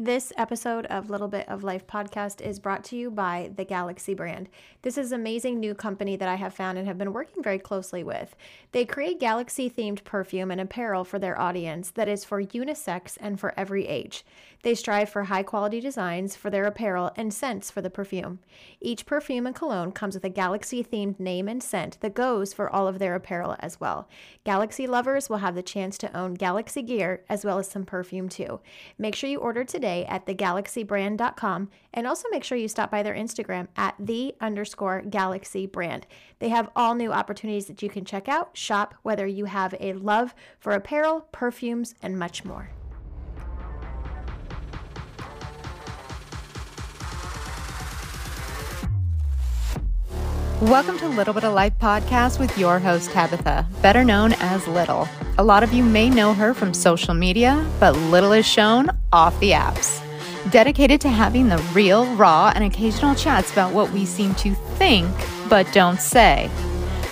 This episode of Little Bit of Life podcast is brought to you by the Galaxy brand. This is an amazing new company that I have found and have been working very closely with. They create galaxy themed perfume and apparel for their audience that is for unisex and for every age. They strive for high quality designs for their apparel and scents for the perfume. Each perfume and cologne comes with a galaxy themed name and scent that goes for all of their apparel as well. Galaxy lovers will have the chance to own Galaxy gear as well as some perfume too. Make sure you order today today at thegalaxybrand.com and also make sure you stop by their Instagram at the underscore galaxy brand. They have all new opportunities that you can check out, shop, whether you have a love for apparel, perfumes, and much more. Welcome to Little Bit of Life podcast with your host, Tabitha, better known as Little. A lot of you may know her from social media, but little is shown off the apps. Dedicated to having the real, raw, and occasional chats about what we seem to think but don't say.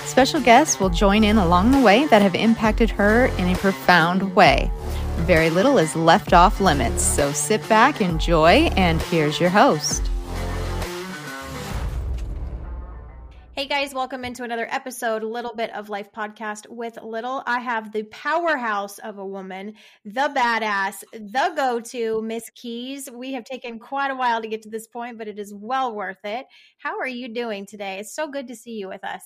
Special guests will join in along the way that have impacted her in a profound way. Very little is left off limits, so sit back, enjoy, and here's your host. Hey guys, welcome into another episode, Little Bit of Life podcast with Little. I have the powerhouse of a woman, the badass, the go to, Miss Keys. We have taken quite a while to get to this point, but it is well worth it. How are you doing today? It's so good to see you with us.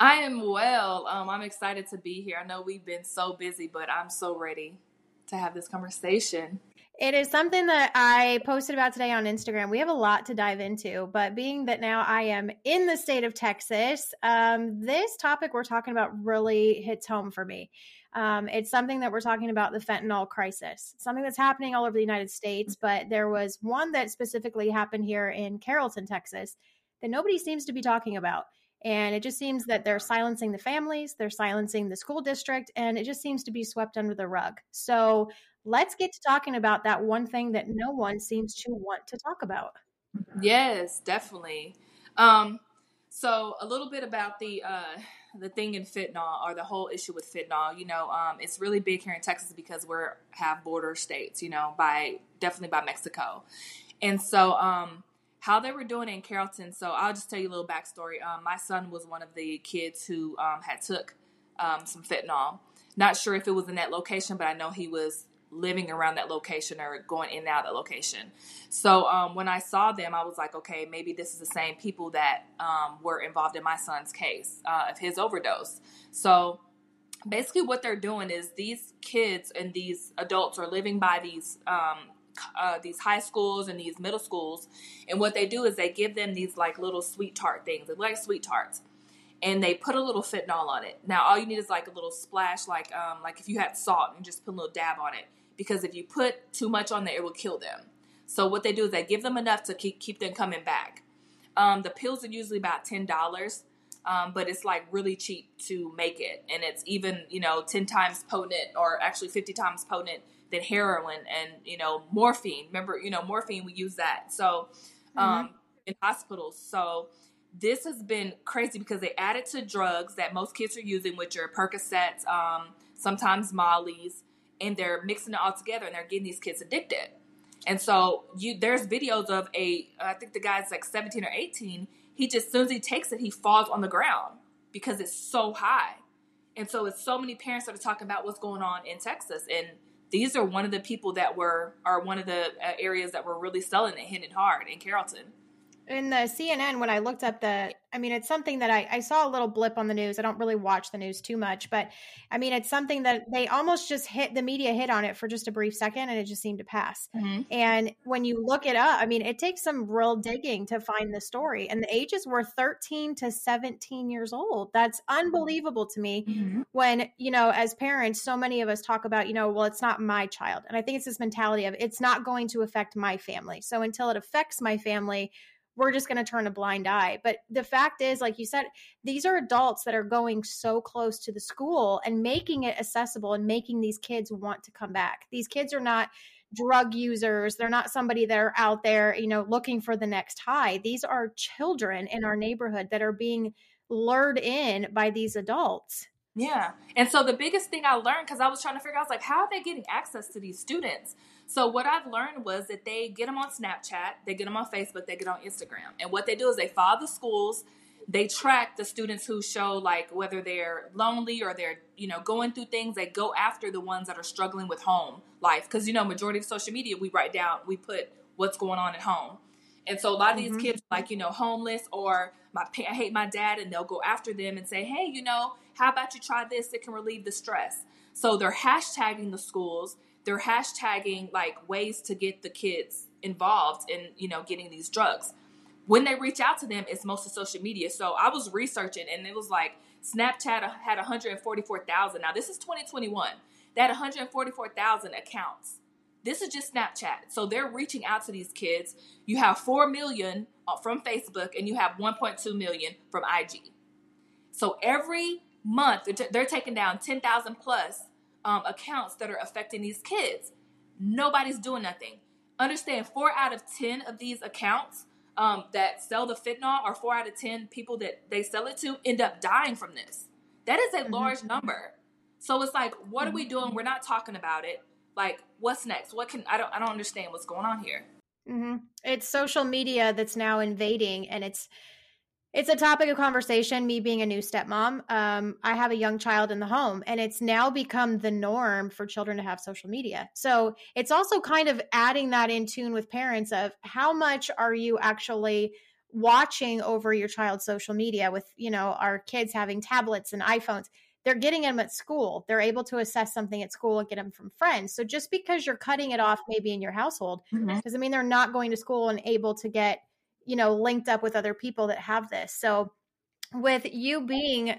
I am well. Um, I'm excited to be here. I know we've been so busy, but I'm so ready to have this conversation. It is something that I posted about today on Instagram. We have a lot to dive into, but being that now I am in the state of Texas, um, this topic we're talking about really hits home for me. Um, it's something that we're talking about the fentanyl crisis, something that's happening all over the United States, but there was one that specifically happened here in Carrollton, Texas, that nobody seems to be talking about. And it just seems that they're silencing the families, they're silencing the school district, and it just seems to be swept under the rug. So let's get to talking about that one thing that no one seems to want to talk about. Yes, definitely. Um, so a little bit about the uh, the thing in fentanyl or the whole issue with fentanyl. You know, um, it's really big here in Texas because we're have border states. You know, by definitely by Mexico, and so um, how they were doing in Carrollton. So I'll just tell you a little backstory. Um, my son was one of the kids who um, had took um, some fentanyl. Not sure if it was in that location, but I know he was living around that location or going in and out of that location. So um, when I saw them, I was like, okay, maybe this is the same people that um, were involved in my son's case uh, of his overdose. So basically, what they're doing is these kids and these adults are living by these. Um, uh, these high schools and these middle schools, and what they do is they give them these like little sweet tart things, they like sweet tarts, and they put a little fentanyl on it. Now all you need is like a little splash, like um, like if you had salt and just put a little dab on it because if you put too much on there, it will kill them. So what they do is they give them enough to keep keep them coming back. Um, the pills are usually about ten dollars, um, but it's like really cheap to make it, and it's even you know ten times potent or actually fifty times potent than heroin and you know morphine. Remember, you know morphine we use that. So um, mm-hmm. in hospitals, so this has been crazy because they added to drugs that most kids are using, which are Percocets, um, sometimes Molly's and they're mixing it all together and they're getting these kids addicted. And so you there's videos of a I think the guy's like 17 or 18. He just as soon as he takes it, he falls on the ground because it's so high. And so it's so many parents that are talking about what's going on in Texas. And these are one of the people that were are one of the uh, areas that were really selling it, hitting hard in Carrollton in the CNN when I looked up the I mean it's something that I, I saw a little blip on the news. I don't really watch the news too much, but I mean it's something that they almost just hit the media hit on it for just a brief second and it just seemed to pass. Mm-hmm. And when you look it up, I mean it takes some real digging to find the story. And the ages were 13 to 17 years old. That's unbelievable to me mm-hmm. when, you know, as parents, so many of us talk about, you know, well, it's not my child. And I think it's this mentality of it's not going to affect my family. So until it affects my family, we're just going to turn a blind eye. But the fact is, like you said, these are adults that are going so close to the school and making it accessible and making these kids want to come back. These kids are not drug users. They're not somebody that are out there, you know, looking for the next high. These are children in our neighborhood that are being lured in by these adults. Yeah. And so the biggest thing I learned, because I was trying to figure out, I was like, how are they getting access to these students? So what I've learned was that they get them on Snapchat, they get them on Facebook, they get on Instagram, and what they do is they follow the schools. They track the students who show like whether they're lonely or they're you know going through things. They go after the ones that are struggling with home life because you know majority of social media we write down we put what's going on at home, and so a lot of these mm-hmm. kids like you know homeless or my I hate my dad, and they'll go after them and say, hey, you know, how about you try this? It can relieve the stress. So they're hashtagging the schools they're hashtagging like ways to get the kids involved in you know getting these drugs. When they reach out to them it's mostly social media. So i was researching and it was like snapchat had 144000 now this is 2021 that 144000 accounts. This is just snapchat. So they're reaching out to these kids. You have 4 million uh, from facebook and you have 1.2 million from ig so every month they're taking down 10000 plus um, accounts that are affecting these kids. Nobody's doing nothing. Understand, four out of 10 of these accounts um, that sell the fentanyl, or four out of 10 people that they sell it to, end up dying from this. That is a mm-hmm. large number. So it's like, what are we mm-hmm. doing? We're not talking about it. Like, what's next? What can I don't I don't understand what's going on here. Mm-hmm. It's social media that's now invading, and it's it's a topic of conversation. Me being a new stepmom, um, I have a young child in the home, and it's now become the norm for children to have social media. So it's also kind of adding that in tune with parents of how much are you actually watching over your child's social media with you know our kids having tablets and iPhones. They're getting them at school. They're able to assess something at school and get them from friends. So just because you're cutting it off maybe in your household mm-hmm. doesn't mean they're not going to school and able to get you know, linked up with other people that have this. So with you being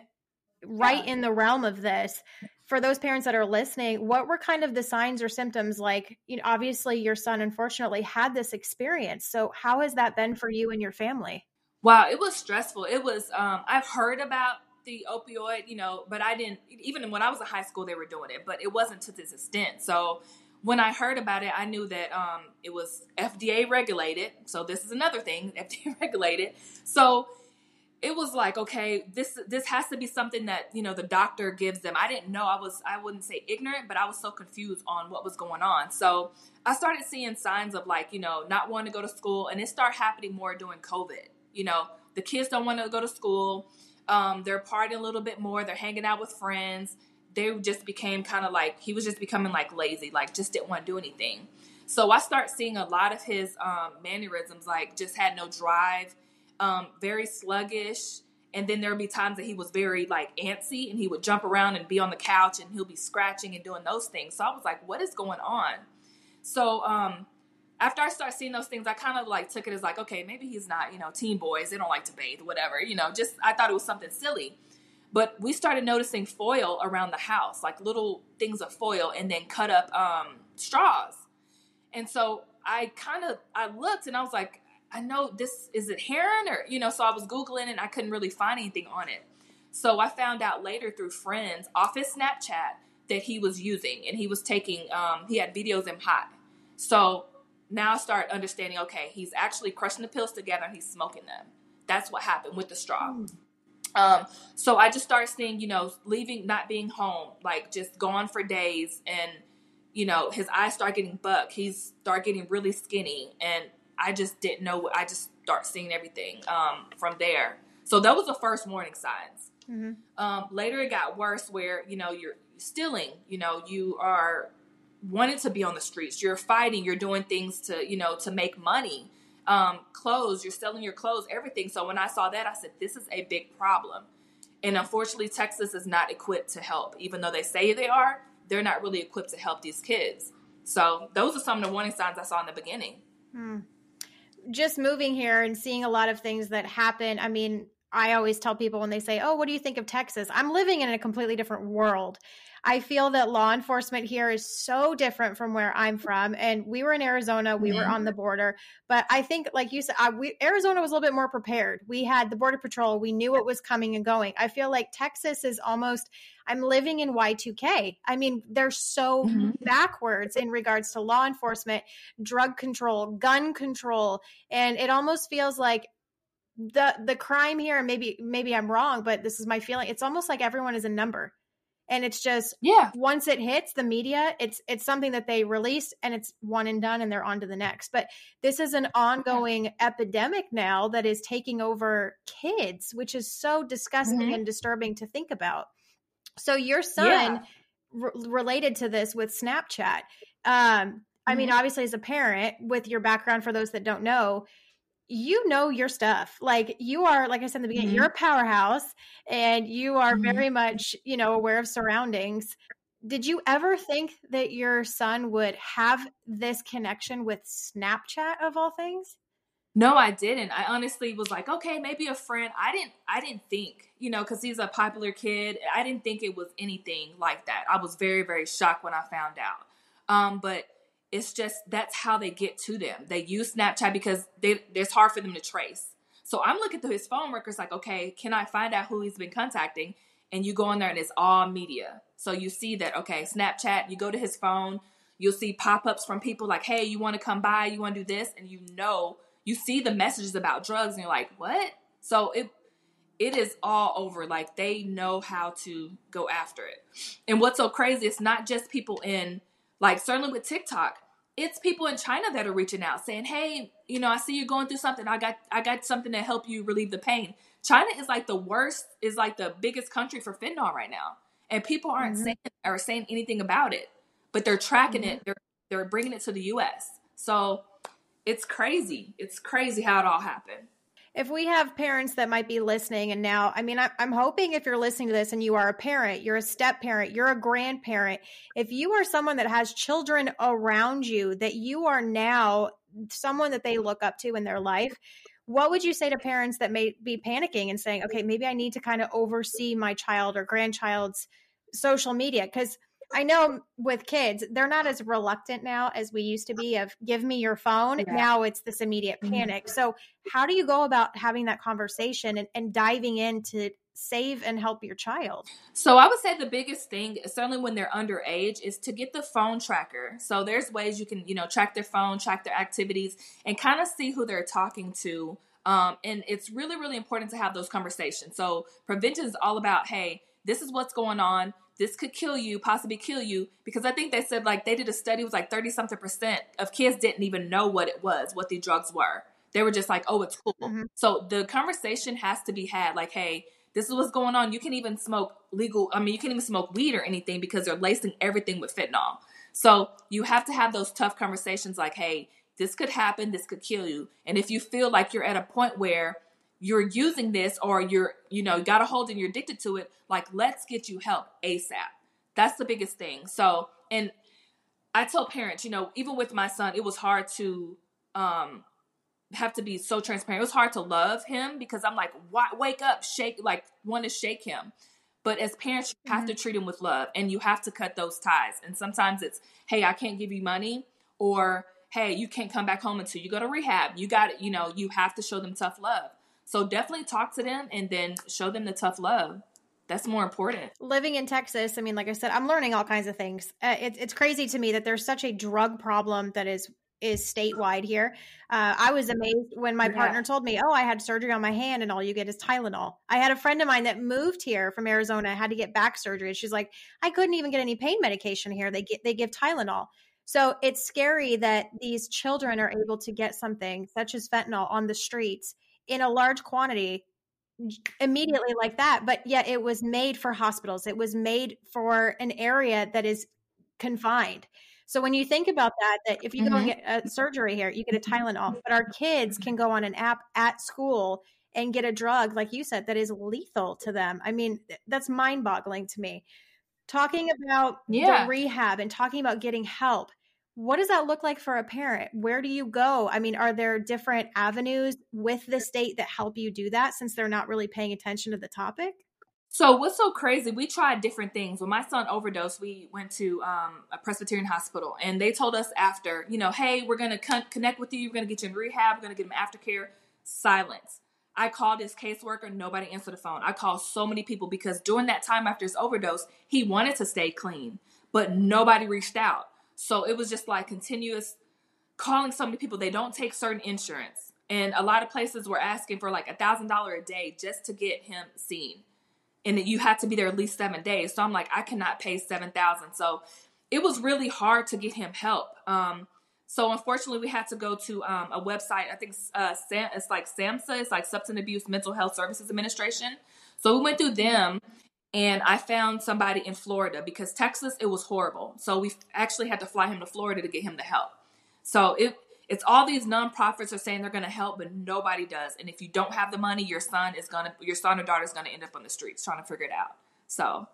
right in the realm of this, for those parents that are listening, what were kind of the signs or symptoms like, you know, obviously your son unfortunately had this experience. So how has that been for you and your family? Wow, it was stressful. It was um I've heard about the opioid, you know, but I didn't even when I was in high school they were doing it, but it wasn't to this extent. So when I heard about it, I knew that um, it was FDA regulated. So this is another thing, FDA regulated. So it was like, okay, this this has to be something that you know the doctor gives them. I didn't know. I was I wouldn't say ignorant, but I was so confused on what was going on. So I started seeing signs of like you know not wanting to go to school, and it started happening more during COVID. You know, the kids don't want to go to school. Um, they're partying a little bit more. They're hanging out with friends they just became kind of like he was just becoming like lazy, like just didn't want to do anything. So I start seeing a lot of his um, mannerisms, like just had no drive, um, very sluggish. And then there would be times that he was very like antsy and he would jump around and be on the couch and he'll be scratching and doing those things. So I was like, what is going on? So um, after I start seeing those things, I kind of like took it as like, okay, maybe he's not, you know, teen boys, they don't like to bathe, whatever, you know, just I thought it was something silly. But we started noticing foil around the house, like little things of foil, and then cut up um, straws. And so I kind of I looked and I was like, I know this is it heroin or you know. So I was googling and I couldn't really find anything on it. So I found out later through friends off his Snapchat that he was using, and he was taking. Um, he had videos in hot. So now I start understanding. Okay, he's actually crushing the pills together and he's smoking them. That's what happened with the straw. Mm. Um, so I just started seeing, you know, leaving, not being home, like just gone for days, and you know, his eyes start getting buck. He's start getting really skinny, and I just didn't know. I just start seeing everything um, from there. So that was the first warning signs. Mm-hmm. Um, later, it got worse, where you know you're stealing. You know, you are wanting to be on the streets. You're fighting. You're doing things to you know to make money um, clothes, you're selling your clothes, everything. So when I saw that, I said, this is a big problem. And unfortunately, Texas is not equipped to help. Even though they say they are, they're not really equipped to help these kids. So those are some of the warning signs I saw in the beginning. Hmm. Just moving here and seeing a lot of things that happen. I mean, I always tell people when they say, Oh, what do you think of Texas? I'm living in a completely different world. I feel that law enforcement here is so different from where I'm from. And we were in Arizona, we were on the border. But I think, like you said, I, we, Arizona was a little bit more prepared. We had the Border Patrol, we knew what was coming and going. I feel like Texas is almost, I'm living in Y2K. I mean, they're so mm-hmm. backwards in regards to law enforcement, drug control, gun control. And it almost feels like the the crime here maybe maybe i'm wrong but this is my feeling it's almost like everyone is a number and it's just yeah once it hits the media it's it's something that they release and it's one and done and they're on to the next but this is an ongoing yeah. epidemic now that is taking over kids which is so disgusting mm-hmm. and disturbing to think about so your son yeah. r- related to this with snapchat um I mean, mm-hmm. obviously, as a parent, with your background, for those that don't know, you know your stuff. Like you are, like I said in the beginning, mm-hmm. you're a powerhouse and you are mm-hmm. very much, you know, aware of surroundings. Did you ever think that your son would have this connection with Snapchat of all things? No, I didn't. I honestly was like, okay, maybe a friend. I didn't I didn't think, you know, cuz he's a popular kid. I didn't think it was anything like that. I was very very shocked when I found out. Um but it's just that's how they get to them. They use Snapchat because they, it's hard for them to trace. So I'm looking through his phone records like, okay, can I find out who he's been contacting? And you go in there and it's all media. So you see that, okay, Snapchat, you go to his phone, you'll see pop ups from people like, hey, you want to come by, you want to do this. And you know, you see the messages about drugs and you're like, what? So it, it is all over. Like they know how to go after it. And what's so crazy, it's not just people in like certainly with TikTok, it's people in China that are reaching out saying, "Hey, you know, I see you going through something. I got I got something to help you relieve the pain." China is like the worst is like the biggest country for fentanyl right now. And people aren't mm-hmm. saying or saying anything about it, but they're tracking mm-hmm. it. They're they're bringing it to the US. So it's crazy. It's crazy how it all happened if we have parents that might be listening and now i mean I, am hoping if you're listening to this and you are a parent you're a step parent you're a grandparent if you are someone that has children around you that you are now someone that they look up to in their life what would you say to parents that may be panicking and saying okay maybe i need to kind of oversee my child or grandchild's social media? Because I know with kids, they're not as reluctant now as we used to be of give me your phone. Yeah. Now it's this immediate mm-hmm. panic. Mm-hmm. So how do you go about having that conversation and, and diving in to save and help your child? So I would say the biggest thing, certainly when they're underage, is to get the phone tracker. So there's ways you can, you know, track their phone, track their activities, and kind of see who they're talking to. Um, and it's really, really important to have those conversations. So prevention is all about, hey, this is what's going on this could kill you, possibly kill you, because I think they said like they did a study was like 30 something percent of kids didn't even know what it was, what the drugs were. They were just like, oh, it's cool. Mm-hmm. So the conversation has to be had like, hey, this is what's going on. You can even smoke legal, I mean, you can even smoke weed or anything because they're lacing everything with fentanyl. So you have to have those tough conversations like, hey, this could happen, this could kill you. And if you feel like you're at a point where you're using this or you're, you know, got a hold and you're addicted to it, like let's get you help ASAP. That's the biggest thing. So, and I tell parents, you know, even with my son, it was hard to um have to be so transparent. It was hard to love him because I'm like, why, wake up, shake, like want to shake him. But as parents, you have mm-hmm. to treat him with love and you have to cut those ties. And sometimes it's, hey, I can't give you money, or hey, you can't come back home until you go to rehab. You got it, you know, you have to show them tough love. So definitely talk to them and then show them the tough love. That's more important. Living in Texas, I mean, like I said, I'm learning all kinds of things. Uh, it, it's crazy to me that there's such a drug problem that is is statewide here. Uh, I was amazed when my yeah. partner told me, "Oh, I had surgery on my hand, and all you get is Tylenol." I had a friend of mine that moved here from Arizona, had to get back surgery. She's like, "I couldn't even get any pain medication here. They get they give Tylenol." So it's scary that these children are able to get something such as fentanyl on the streets in a large quantity immediately like that but yet it was made for hospitals it was made for an area that is confined so when you think about that that if you mm-hmm. go and mm-hmm. get a surgery here you get a tylenol but our kids can go on an app at school and get a drug like you said that is lethal to them i mean that's mind boggling to me talking about yeah. the rehab and talking about getting help what does that look like for a parent? Where do you go? I mean, are there different avenues with the state that help you do that since they're not really paying attention to the topic? So what's so crazy? We tried different things. When my son overdosed, we went to um, a Presbyterian hospital, and they told us after, you know, hey, we're gonna con- connect with you. We're gonna get you in rehab. We're gonna get him aftercare. Silence. I called his caseworker. Nobody answered the phone. I called so many people because during that time after his overdose, he wanted to stay clean, but nobody reached out. So it was just like continuous calling so many people. They don't take certain insurance. And a lot of places were asking for like a thousand dollar a day just to get him seen. and you had to be there at least seven days. So I'm like, I cannot pay seven thousand. So it was really hard to get him help. Um, so unfortunately, we had to go to um, a website. I think uh, Sam, it's like SAMHSA, it's like Substance Abuse Mental Health Services Administration. So we went through them, and I found somebody in Florida because Texas it was horrible. So we actually had to fly him to Florida to get him the help. So it it's all these nonprofits are saying they're going to help, but nobody does. And if you don't have the money, your son is gonna your son or daughter is going to end up on the streets trying to figure it out. So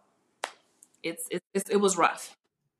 it's, it's it was rough.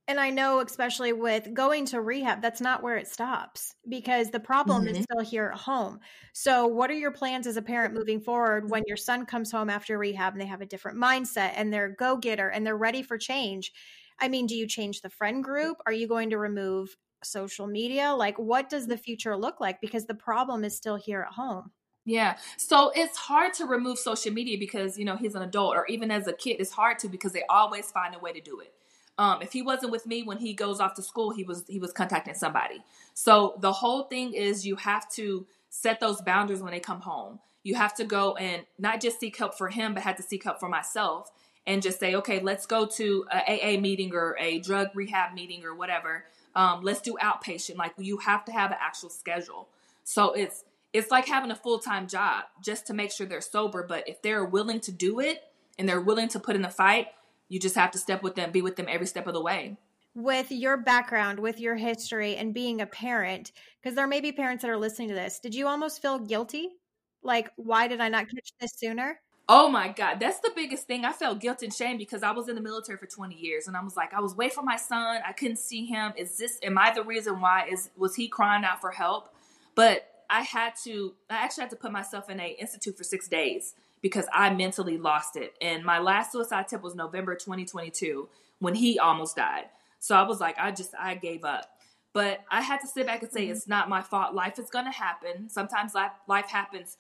And I know, especially with going to rehab, that's not where it stops because the problem mm-hmm. is still here at home. So, what are your plans as a parent moving forward when your son comes home after rehab and they have a different mindset and they're go getter and they're ready for change? I mean, do you change the friend group? Are you going to remove social media? Like, what does the future look like? Because the problem is still here at home. Yeah. So it's hard to remove social media because, you know, he's an adult or even as a kid, it's hard to because they always find a way to do it. Um, if he wasn't with me when he goes off to school, he was he was contacting somebody. So the whole thing is you have to set those boundaries when they come home. You have to go and not just seek help for him, but have to seek help for myself and just say, okay, let's go to a AA meeting or a drug rehab meeting or whatever. Um, let's do outpatient. Like you have to have an actual schedule. So it's it's like having a full time job just to make sure they're sober. But if they're willing to do it and they're willing to put in the fight, you just have to step with them, be with them every step of the way. With your background, with your history, and being a parent, because there may be parents that are listening to this, did you almost feel guilty? Like, why did I not catch this sooner? Oh my God, that's the biggest thing. I felt guilt and shame because I was in the military for 20 years and I was like, I was waiting for my son. I couldn't see him. Is this, am I the reason why? Is, was he crying out for help? But I had to, I actually had to put myself in a institute for six days because I mentally lost it. And my last suicide tip was November 2022 when he almost died. So I was like, I just, I gave up. But I had to sit back and say, mm-hmm. it's not my fault. Life is going to happen. Sometimes life, life happens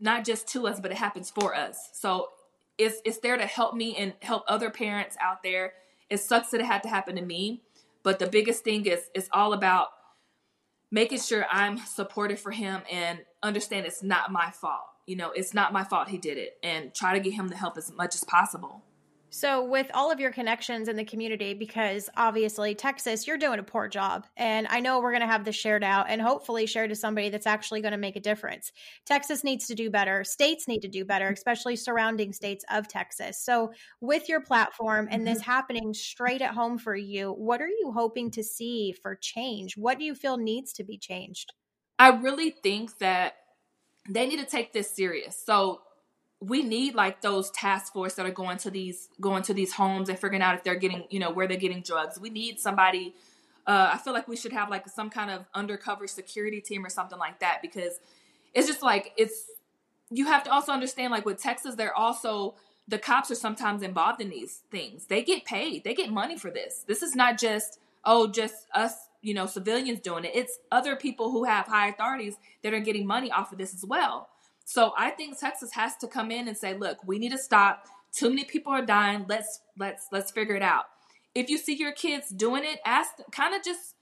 not just to us, but it happens for us. So it's, it's there to help me and help other parents out there. It sucks that it had to happen to me. But the biggest thing is, it's all about making sure I'm supportive for him and understand it's not my fault you know, it's not my fault he did it and try to get him the help as much as possible. So, with all of your connections in the community, because obviously Texas, you're doing a poor job. And I know we're going to have this shared out and hopefully shared to somebody that's actually going to make a difference. Texas needs to do better. States need to do better, especially surrounding states of Texas. So, with your platform and this mm-hmm. happening straight at home for you, what are you hoping to see for change? What do you feel needs to be changed? I really think that they need to take this serious. So we need like those task force that are going to these going to these homes and figuring out if they're getting you know where they're getting drugs. We need somebody. Uh, I feel like we should have like some kind of undercover security team or something like that because it's just like it's you have to also understand like with Texas they're also the cops are sometimes involved in these things. They get paid. They get money for this. This is not just oh just us you know, civilians doing it. It's other people who have high authorities that are getting money off of this as well. So I think Texas has to come in and say, look, we need to stop. Too many people are dying. Let's let's let's figure it out. If you see your kids doing it, ask kind of just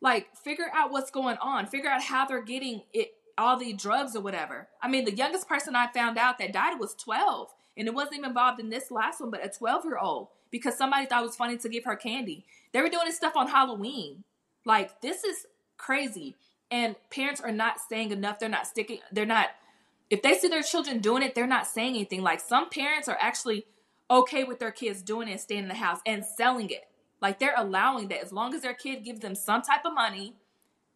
like figure out what's going on. Figure out how they're getting it all the drugs or whatever. I mean, the youngest person I found out that died was 12 and it wasn't even involved in this last one, but a 12 year old because somebody thought it was funny to give her candy. They were doing this stuff on Halloween. Like this is crazy. And parents are not saying enough. They're not sticking, they're not if they see their children doing it, they're not saying anything. Like some parents are actually okay with their kids doing it and staying in the house and selling it. Like they're allowing that as long as their kid gives them some type of money,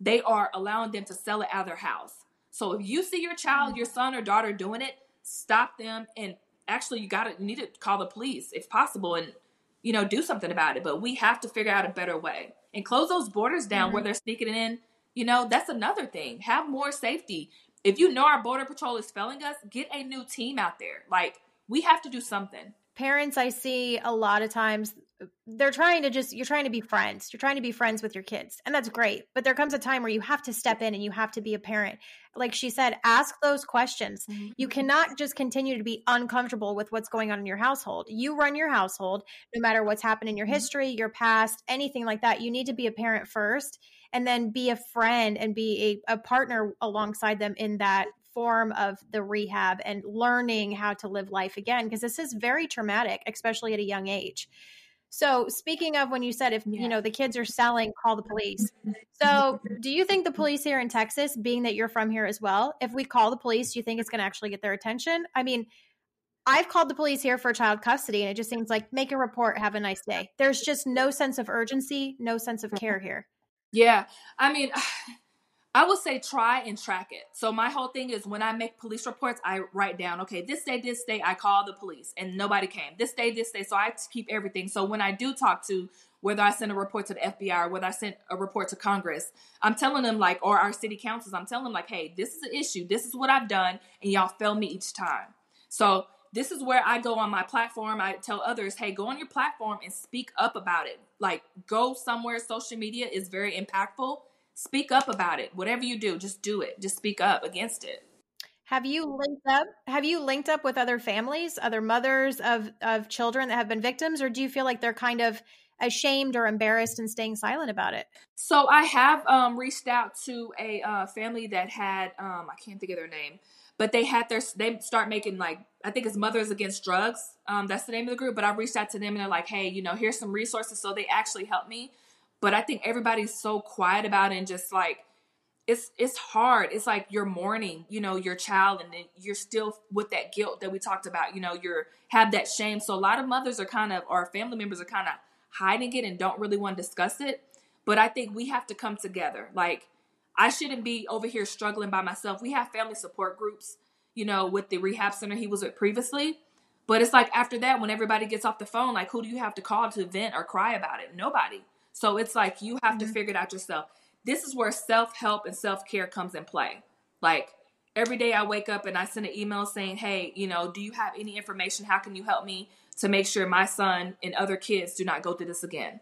they are allowing them to sell it out of their house. So if you see your child, mm-hmm. your son or daughter doing it, stop them and actually you got to you need to call the police if possible and you know do something about it. But we have to figure out a better way and close those borders down mm-hmm. where they're sneaking in. You know, that's another thing. Have more safety. If you know our border patrol is failing us, get a new team out there. Like we have to do something. Parents I see a lot of times they're trying to just you're trying to be friends you're trying to be friends with your kids and that's great but there comes a time where you have to step in and you have to be a parent like she said ask those questions mm-hmm. you cannot just continue to be uncomfortable with what's going on in your household you run your household no matter what's happened in your mm-hmm. history your past anything like that you need to be a parent first and then be a friend and be a, a partner alongside them in that form of the rehab and learning how to live life again because this is very traumatic, especially at a young age. So, speaking of when you said if yeah. you know the kids are selling, call the police. Mm-hmm. So, do you think the police here in Texas, being that you're from here as well, if we call the police, do you think it's going to actually get their attention? I mean, I've called the police here for child custody, and it just seems like make a report, have a nice day. There's just no sense of urgency, no sense of care here. Yeah, I mean. I would say try and track it. So my whole thing is when I make police reports, I write down, okay, this day, this day, I call the police and nobody came. This day, this day. So I keep everything. So when I do talk to whether I send a report to the FBI or whether I send a report to Congress, I'm telling them like, or our city councils, I'm telling them like, hey, this is an issue. This is what I've done, and y'all fail me each time. So this is where I go on my platform. I tell others, hey, go on your platform and speak up about it. Like, go somewhere. Social media is very impactful speak up about it. Whatever you do, just do it. Just speak up against it. Have you linked up? Have you linked up with other families, other mothers of of children that have been victims, or do you feel like they're kind of ashamed or embarrassed and staying silent about it? So I have um, reached out to a uh, family that had um, I can't think of their name, but they had their they start making like I think it's Mothers Against Drugs. Um, that's the name of the group. But I reached out to them and they're like, hey, you know, here's some resources. So they actually helped me but I think everybody's so quiet about it and just like it's it's hard. It's like you're mourning, you know, your child and then you're still with that guilt that we talked about, you know, you're have that shame. So a lot of mothers are kind of or family members are kind of hiding it and don't really want to discuss it. But I think we have to come together. Like I shouldn't be over here struggling by myself. We have family support groups, you know, with the rehab center he was at previously. But it's like after that, when everybody gets off the phone, like who do you have to call to vent or cry about it? Nobody. So it's like you have mm-hmm. to figure it out yourself. This is where self help and self care comes in play. Like every day I wake up and I send an email saying, hey, you know, do you have any information? How can you help me to make sure my son and other kids do not go through this again?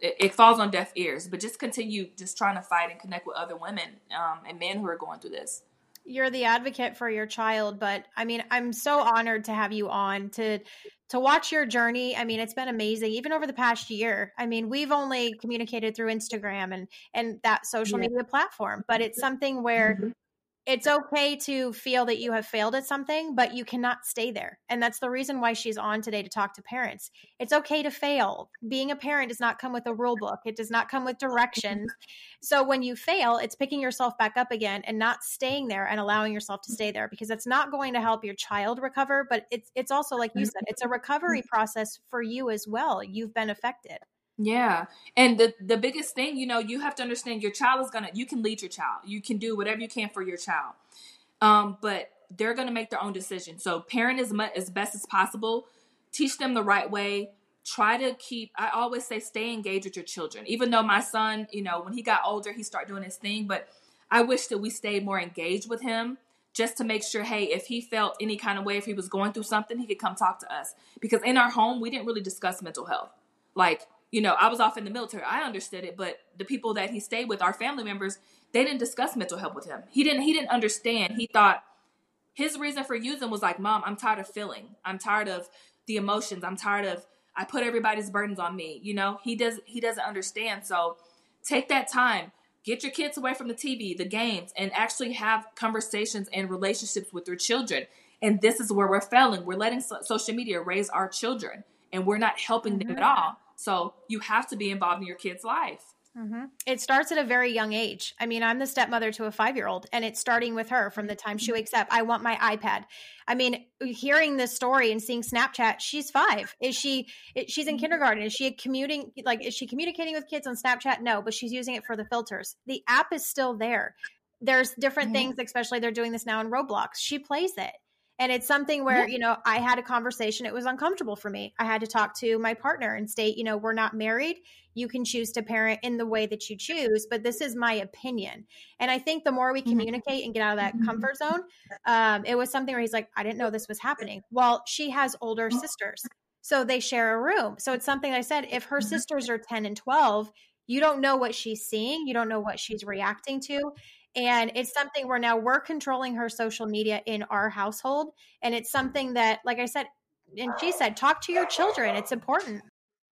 It, it falls on deaf ears, but just continue just trying to fight and connect with other women um, and men who are going through this you're the advocate for your child but i mean i'm so honored to have you on to to watch your journey i mean it's been amazing even over the past year. I mean we've only communicated through instagram and and that social yeah. media platform but it's something where mm-hmm it's okay to feel that you have failed at something, but you cannot stay there. And that's the reason why she's on today to talk to parents. It's okay to fail. Being a parent does not come with a rule book, it does not come with directions. So when you fail, it's picking yourself back up again and not staying there and allowing yourself to stay there because it's not going to help your child recover, but it's it's also like you mm-hmm. said, it's a recovery process for you as well. You've been affected. Yeah. And the the biggest thing, you know, you have to understand your child is going to you can lead your child. You can do whatever you can for your child. Um but they're going to make their own decision. So parent as much as best as possible, teach them the right way. Try to keep I always say stay engaged with your children. Even though my son, you know, when he got older, he started doing his thing, but I wish that we stayed more engaged with him just to make sure, hey, if he felt any kind of way, if he was going through something, he could come talk to us. Because in our home, we didn't really discuss mental health. Like you know, I was off in the military. I understood it, but the people that he stayed with, our family members, they didn't discuss mental health with him. He didn't he didn't understand. He thought his reason for using was like, "Mom, I'm tired of feeling. I'm tired of the emotions. I'm tired of I put everybody's burdens on me." You know, he does he doesn't understand. So, take that time. Get your kids away from the TV, the games, and actually have conversations and relationships with your children. And this is where we're failing. We're letting so- social media raise our children, and we're not helping them mm-hmm. at all so you have to be involved in your kid's life. Mm-hmm. It starts at a very young age. I mean, I'm the stepmother to a five year old, and it's starting with her from the time she wakes up. I want my iPad. I mean, hearing this story and seeing Snapchat, she's five. Is she? She's in kindergarten. Is she commuting? Like, is she communicating with kids on Snapchat? No, but she's using it for the filters. The app is still there. There's different mm-hmm. things, especially they're doing this now in Roblox. She plays it. And it's something where, yeah. you know, I had a conversation. It was uncomfortable for me. I had to talk to my partner and state, you know, we're not married. You can choose to parent in the way that you choose, but this is my opinion. And I think the more we mm-hmm. communicate and get out of that mm-hmm. comfort zone, um, it was something where he's like, I didn't know this was happening. Well, she has older sisters. So they share a room. So it's something I said if her mm-hmm. sisters are 10 and 12, you don't know what she's seeing, you don't know what she's reacting to. And it's something where now we're controlling her social media in our household. And it's something that, like I said, and she said, talk to your children. It's important.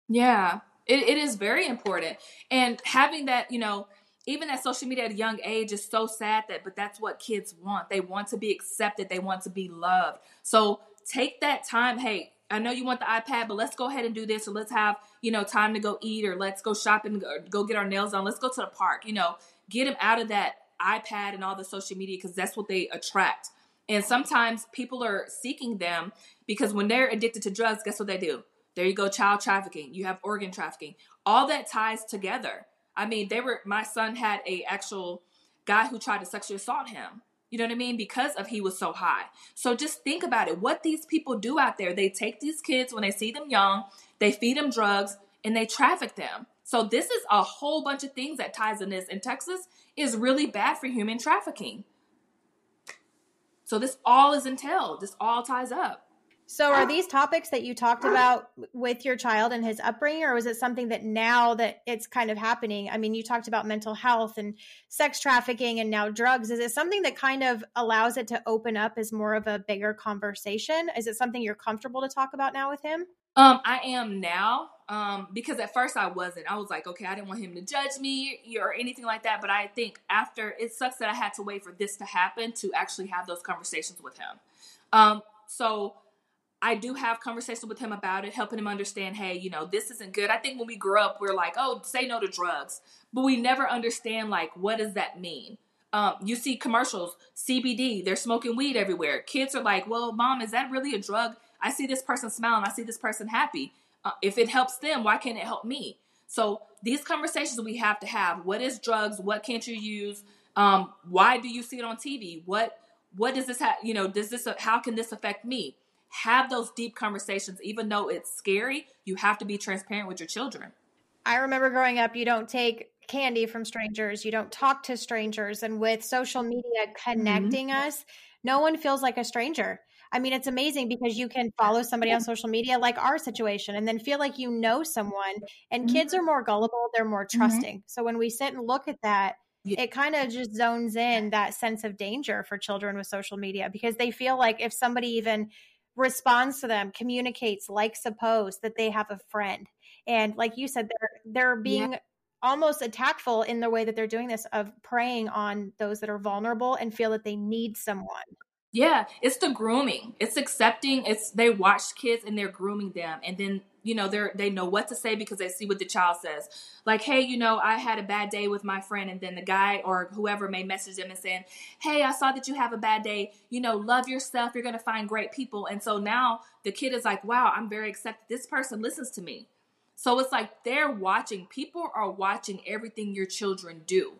Yeah, it, it is very important. And having that, you know, even that social media at a young age is so sad that but that's what kids want they want to be accepted they want to be loved so take that time hey i know you want the ipad but let's go ahead and do this or let's have you know time to go eat or let's go shopping or go get our nails done let's go to the park you know get them out of that ipad and all the social media because that's what they attract and sometimes people are seeking them because when they're addicted to drugs guess what they do there you go child trafficking you have organ trafficking all that ties together I mean, they were my son had a actual guy who tried to sexually assault him. You know what I mean? Because of he was so high. So just think about it. What these people do out there, they take these kids when they see them young, they feed them drugs, and they traffic them. So this is a whole bunch of things that ties in this. In Texas is really bad for human trafficking. So this all is entailed. This all ties up. So are these topics that you talked about with your child and his upbringing or was it something that now that it's kind of happening? I mean, you talked about mental health and sex trafficking and now drugs. Is it something that kind of allows it to open up as more of a bigger conversation? Is it something you're comfortable to talk about now with him? Um, I am now. Um, because at first I wasn't. I was like, okay, I didn't want him to judge me or anything like that. But I think after it sucks that I had to wait for this to happen to actually have those conversations with him. Um, so I do have conversations with him about it, helping him understand, hey, you know, this isn't good. I think when we grow up, we're like, oh, say no to drugs, but we never understand like what does that mean. Um, you see commercials, CBD, they're smoking weed everywhere. Kids are like, well, mom, is that really a drug? I see this person smiling, I see this person happy. Uh, if it helps them, why can't it help me? So these conversations we have to have. What is drugs? What can't you use? Um, why do you see it on TV? What what does this have? You know, does this how can this affect me? have those deep conversations even though it's scary you have to be transparent with your children i remember growing up you don't take candy from strangers you don't talk to strangers and with social media connecting mm-hmm. us no one feels like a stranger I mean, it's amazing because you can follow somebody on social media, like our situation, and then feel like you know someone. And mm-hmm. kids are more gullible, they're more mm-hmm. trusting. Mm-hmm. So when we sit and look at that, yeah. it kind of just zones in that sense of danger for children with social media because they feel like if somebody even responds to them, communicates, likes a post, that they have a friend. And like you said, they're they're being yeah. almost attackful in the way that they're doing this of preying on those that are vulnerable and feel that they need someone. Yeah, it's the grooming. It's accepting. It's they watch kids and they're grooming them, and then you know they're they know what to say because they see what the child says. Like, hey, you know, I had a bad day with my friend, and then the guy or whoever may message them and saying, hey, I saw that you have a bad day. You know, love yourself. You're gonna find great people. And so now the kid is like, wow, I'm very accepted. This person listens to me. So it's like they're watching. People are watching everything your children do.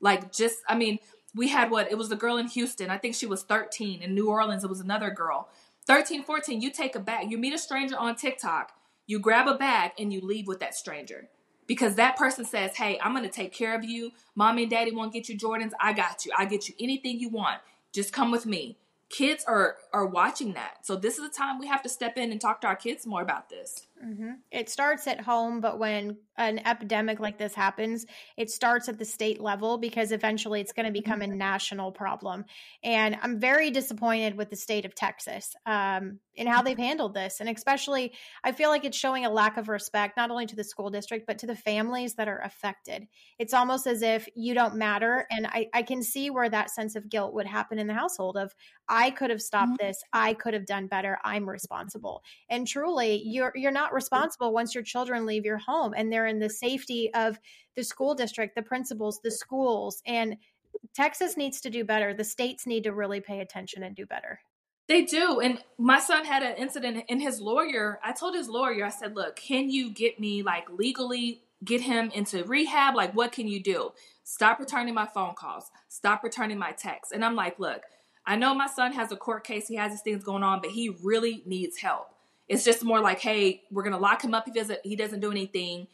Like, just I mean we had what it was a girl in Houston. I think she was 13. In New Orleans, it was another girl. 13, 14, you take a bag. You meet a stranger on TikTok, you grab a bag and you leave with that stranger. Because that person says, Hey, I'm gonna take care of you. Mommy and daddy won't get you Jordans. I got you. I get you anything you want. Just come with me kids are are watching that so this is the time we have to step in and talk to our kids more about this mm-hmm. it starts at home but when an epidemic like this happens it starts at the state level because eventually it's going to become a mm-hmm. national problem and i'm very disappointed with the state of texas um, in how they've handled this and especially i feel like it's showing a lack of respect not only to the school district but to the families that are affected it's almost as if you don't matter and i, I can see where that sense of guilt would happen in the household of I could have stopped mm-hmm. this. I could have done better. I'm responsible. And truly, you're you're not Mm-hmm. responsible once your children leave your home and they're in the safety of the school district, the principals, the schools. And Texas needs to do better. The states need to really pay attention and do better. They do. And my son had an incident in his lawyer. I told his lawyer, I said, look, can you get me like legally get him into rehab? Like, what can you do? Stop returning my phone calls. Stop returning my texts. And I'm like, look, I know my son has a court case, he has these things going on, but he really needs help. It's just more like, hey, we're gonna lock him up. He doesn't he doesn't do anything.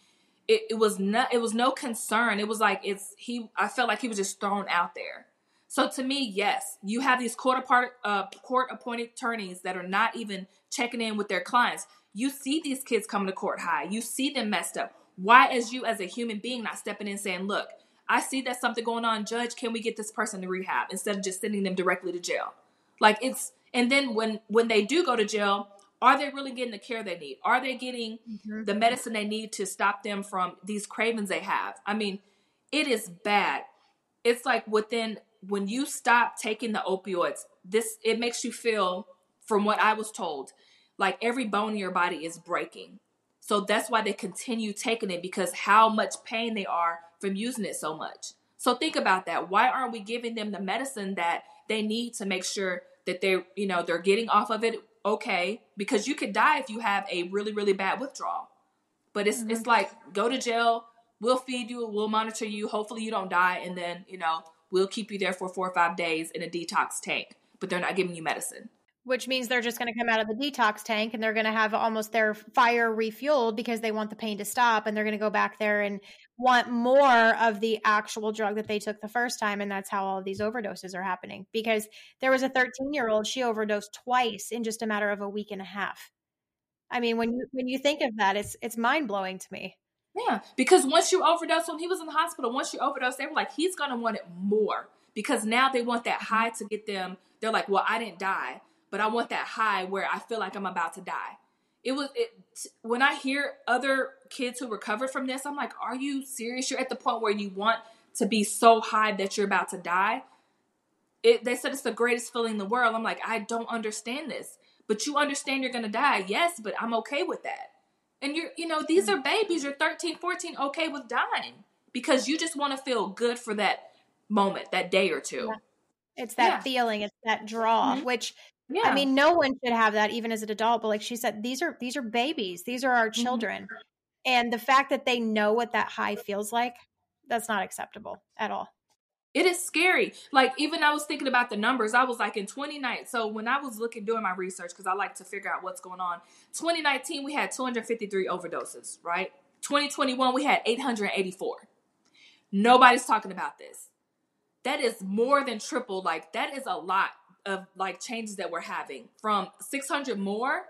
It, it was not it was no concern. It was like it's he I felt like he was just thrown out there. So to me, yes, you have these court apart, uh, court appointed attorneys that are not even checking in with their clients. You see these kids coming to court high. You see them messed up. Why, as you as a human being, not stepping in saying, "Look, I see that something going on, judge, can we get this person to rehab instead of just sending them directly to jail? Like it's and then when when they do go to jail, are they really getting the care they need? Are they getting mm-hmm. the medicine they need to stop them from these cravings they have? I mean, it is bad. It's like within when you stop taking the opioids, this it makes you feel from what I was told, like every bone in your body is breaking. So that's why they continue taking it because how much pain they are from using it so much. So think about that. Why aren't we giving them the medicine that they need to make sure that they're, you know, they're getting off of it okay? Because you could die if you have a really, really bad withdrawal. But it's mm-hmm. it's like go to jail, we'll feed you, we'll monitor you, hopefully you don't die, and then, you know, we'll keep you there for four or five days in a detox tank. But they're not giving you medicine which means they're just going to come out of the detox tank and they're going to have almost their fire refueled because they want the pain to stop and they're going to go back there and want more of the actual drug that they took the first time and that's how all these overdoses are happening. Because there was a 13 year old she overdosed twice in just a matter of a week and a half. I mean when you when you think of that it's it's mind-blowing to me. Yeah because once you overdose when he was in the hospital once you overdose they were like he's going to want it more because now they want that high to get them they're like well i didn't die but I want that high where I feel like I'm about to die. It was it when I hear other kids who recover from this, I'm like, are you serious? You're at the point where you want to be so high that you're about to die. It, they said it's the greatest feeling in the world. I'm like, I don't understand this. But you understand you're going to die. Yes, but I'm okay with that. And you're, you know, these are babies. You're 13, 14, okay with dying because you just want to feel good for that moment, that day or two. Yeah. It's that yeah. feeling, it's that draw, mm-hmm. which yeah. I mean, no one should have that even as an adult, but like she said, these are these are babies. These are our mm-hmm. children. Mm-hmm. And the fact that they know what that high feels like, that's not acceptable at all. It is scary. Like even I was thinking about the numbers. I was like in 2019. So when I was looking doing my research because I like to figure out what's going on. 2019 we had 253 overdoses, right? 2021 we had 884. Nobody's talking about this. That is more than triple. Like that is a lot of like changes that we're having from 600 more?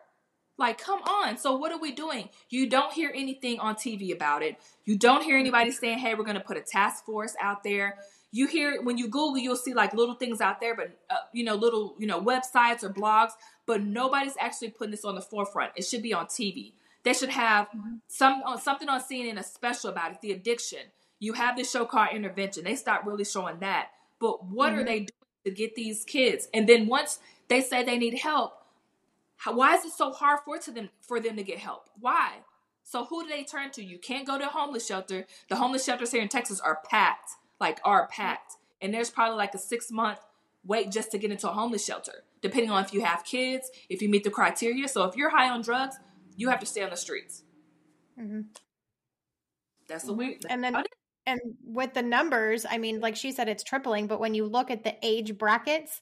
Like come on. So what are we doing? You don't hear anything on tv about it. You don't hear anybody saying hey we're going to put a task force out there. You hear when you google you'll see like little things out there but uh, you know little you know websites or blogs but nobody's actually putting this on the forefront. It should be on tv they should have mm-hmm. some uh, something on cnn a special about it the addiction. You have this show called intervention. They start really showing that. But what mm-hmm. are they doing to get these kids. And then once they say they need help, how, why is it so hard for to them for them to get help? Why? So who do they turn to? You can't go to a homeless shelter. The homeless shelters here in Texas are packed, like are packed. And there's probably like a six month wait just to get into a homeless shelter, depending on if you have kids, if you meet the criteria. So if you're high on drugs, you have to stay on the streets. Mm-hmm. That's the weird. And then and with the numbers, I mean, like she said, it's tripling. But when you look at the age brackets,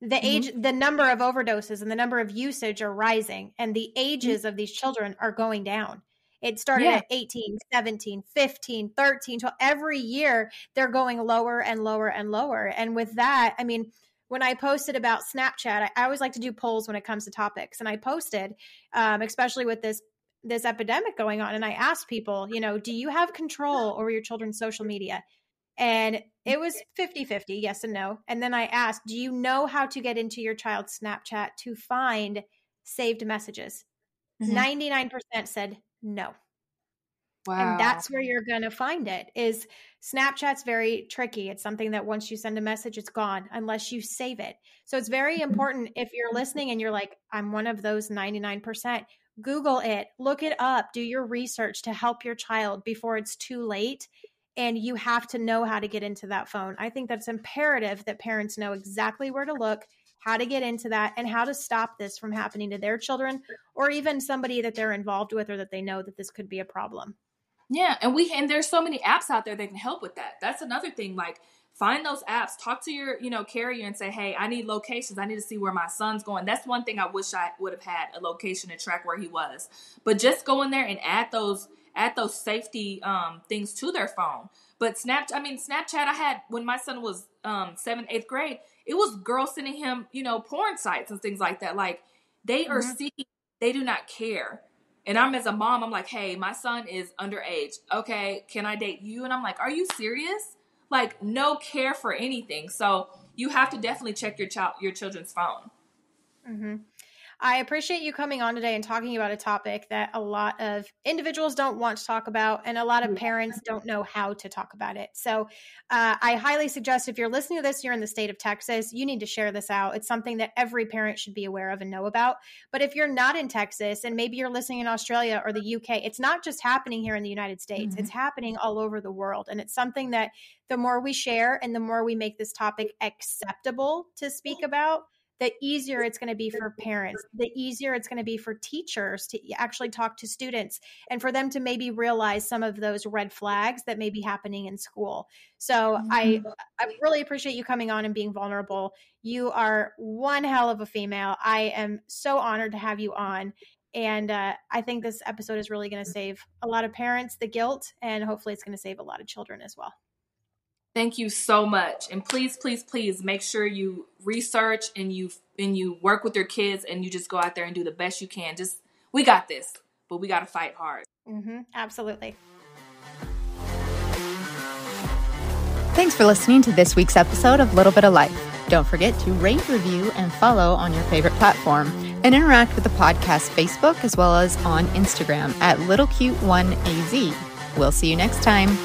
the mm-hmm. age, the number of overdoses and the number of usage are rising, and the mm-hmm. ages mm-hmm. of these children are going down. It started yeah. at 18, 17, 15, 13, 12. Every year they're going lower and lower and lower. And with that, I mean, when I posted about Snapchat, I, I always like to do polls when it comes to topics. And I posted, um, especially with this this epidemic going on and I asked people, you know, do you have control over your children's social media? And it was 50 50, yes and no. And then I asked, do you know how to get into your child's Snapchat to find saved messages? Mm-hmm. 99% said no. Wow. And that's where you're going to find it is Snapchat's very tricky. It's something that once you send a message, it's gone unless you save it. So it's very mm-hmm. important if you're listening and you're like, I'm one of those 99%. Google it, look it up, do your research to help your child before it's too late. And you have to know how to get into that phone. I think that's imperative that parents know exactly where to look, how to get into that, and how to stop this from happening to their children or even somebody that they're involved with or that they know that this could be a problem. Yeah, and we and there's so many apps out there that can help with that. That's another thing. Like find those apps talk to your you know carrier and say hey i need locations i need to see where my son's going that's one thing i wish i would have had a location to track where he was but just go in there and add those add those safety um, things to their phone but snapchat i mean snapchat i had when my son was um, seventh eighth grade it was girls sending him you know porn sites and things like that like they are mm-hmm. seeking they do not care and I'm as a mom, I'm like, hey, my son is underage. Okay, can I date you? And I'm like, are you serious? Like no care for anything. So you have to definitely check your child your children's phone. Mm-hmm. I appreciate you coming on today and talking about a topic that a lot of individuals don't want to talk about, and a lot of parents don't know how to talk about it. So, uh, I highly suggest if you're listening to this, you're in the state of Texas, you need to share this out. It's something that every parent should be aware of and know about. But if you're not in Texas and maybe you're listening in Australia or the UK, it's not just happening here in the United States, mm-hmm. it's happening all over the world. And it's something that the more we share and the more we make this topic acceptable to speak about, the easier it's going to be for parents, the easier it's going to be for teachers to actually talk to students and for them to maybe realize some of those red flags that may be happening in school. So mm-hmm. I I really appreciate you coming on and being vulnerable. You are one hell of a female. I am so honored to have you on. And uh, I think this episode is really going to save a lot of parents the guilt, and hopefully, it's going to save a lot of children as well. Thank you so much. And please, please, please make sure you research and you and you work with your kids and you just go out there and do the best you can. Just we got this, but we got to fight hard. Mm-hmm. Absolutely. Thanks for listening to this week's episode of Little Bit of Life. Don't forget to rate, review, and follow on your favorite platform and interact with the podcast Facebook as well as on Instagram at LittleCute1AZ. We'll see you next time.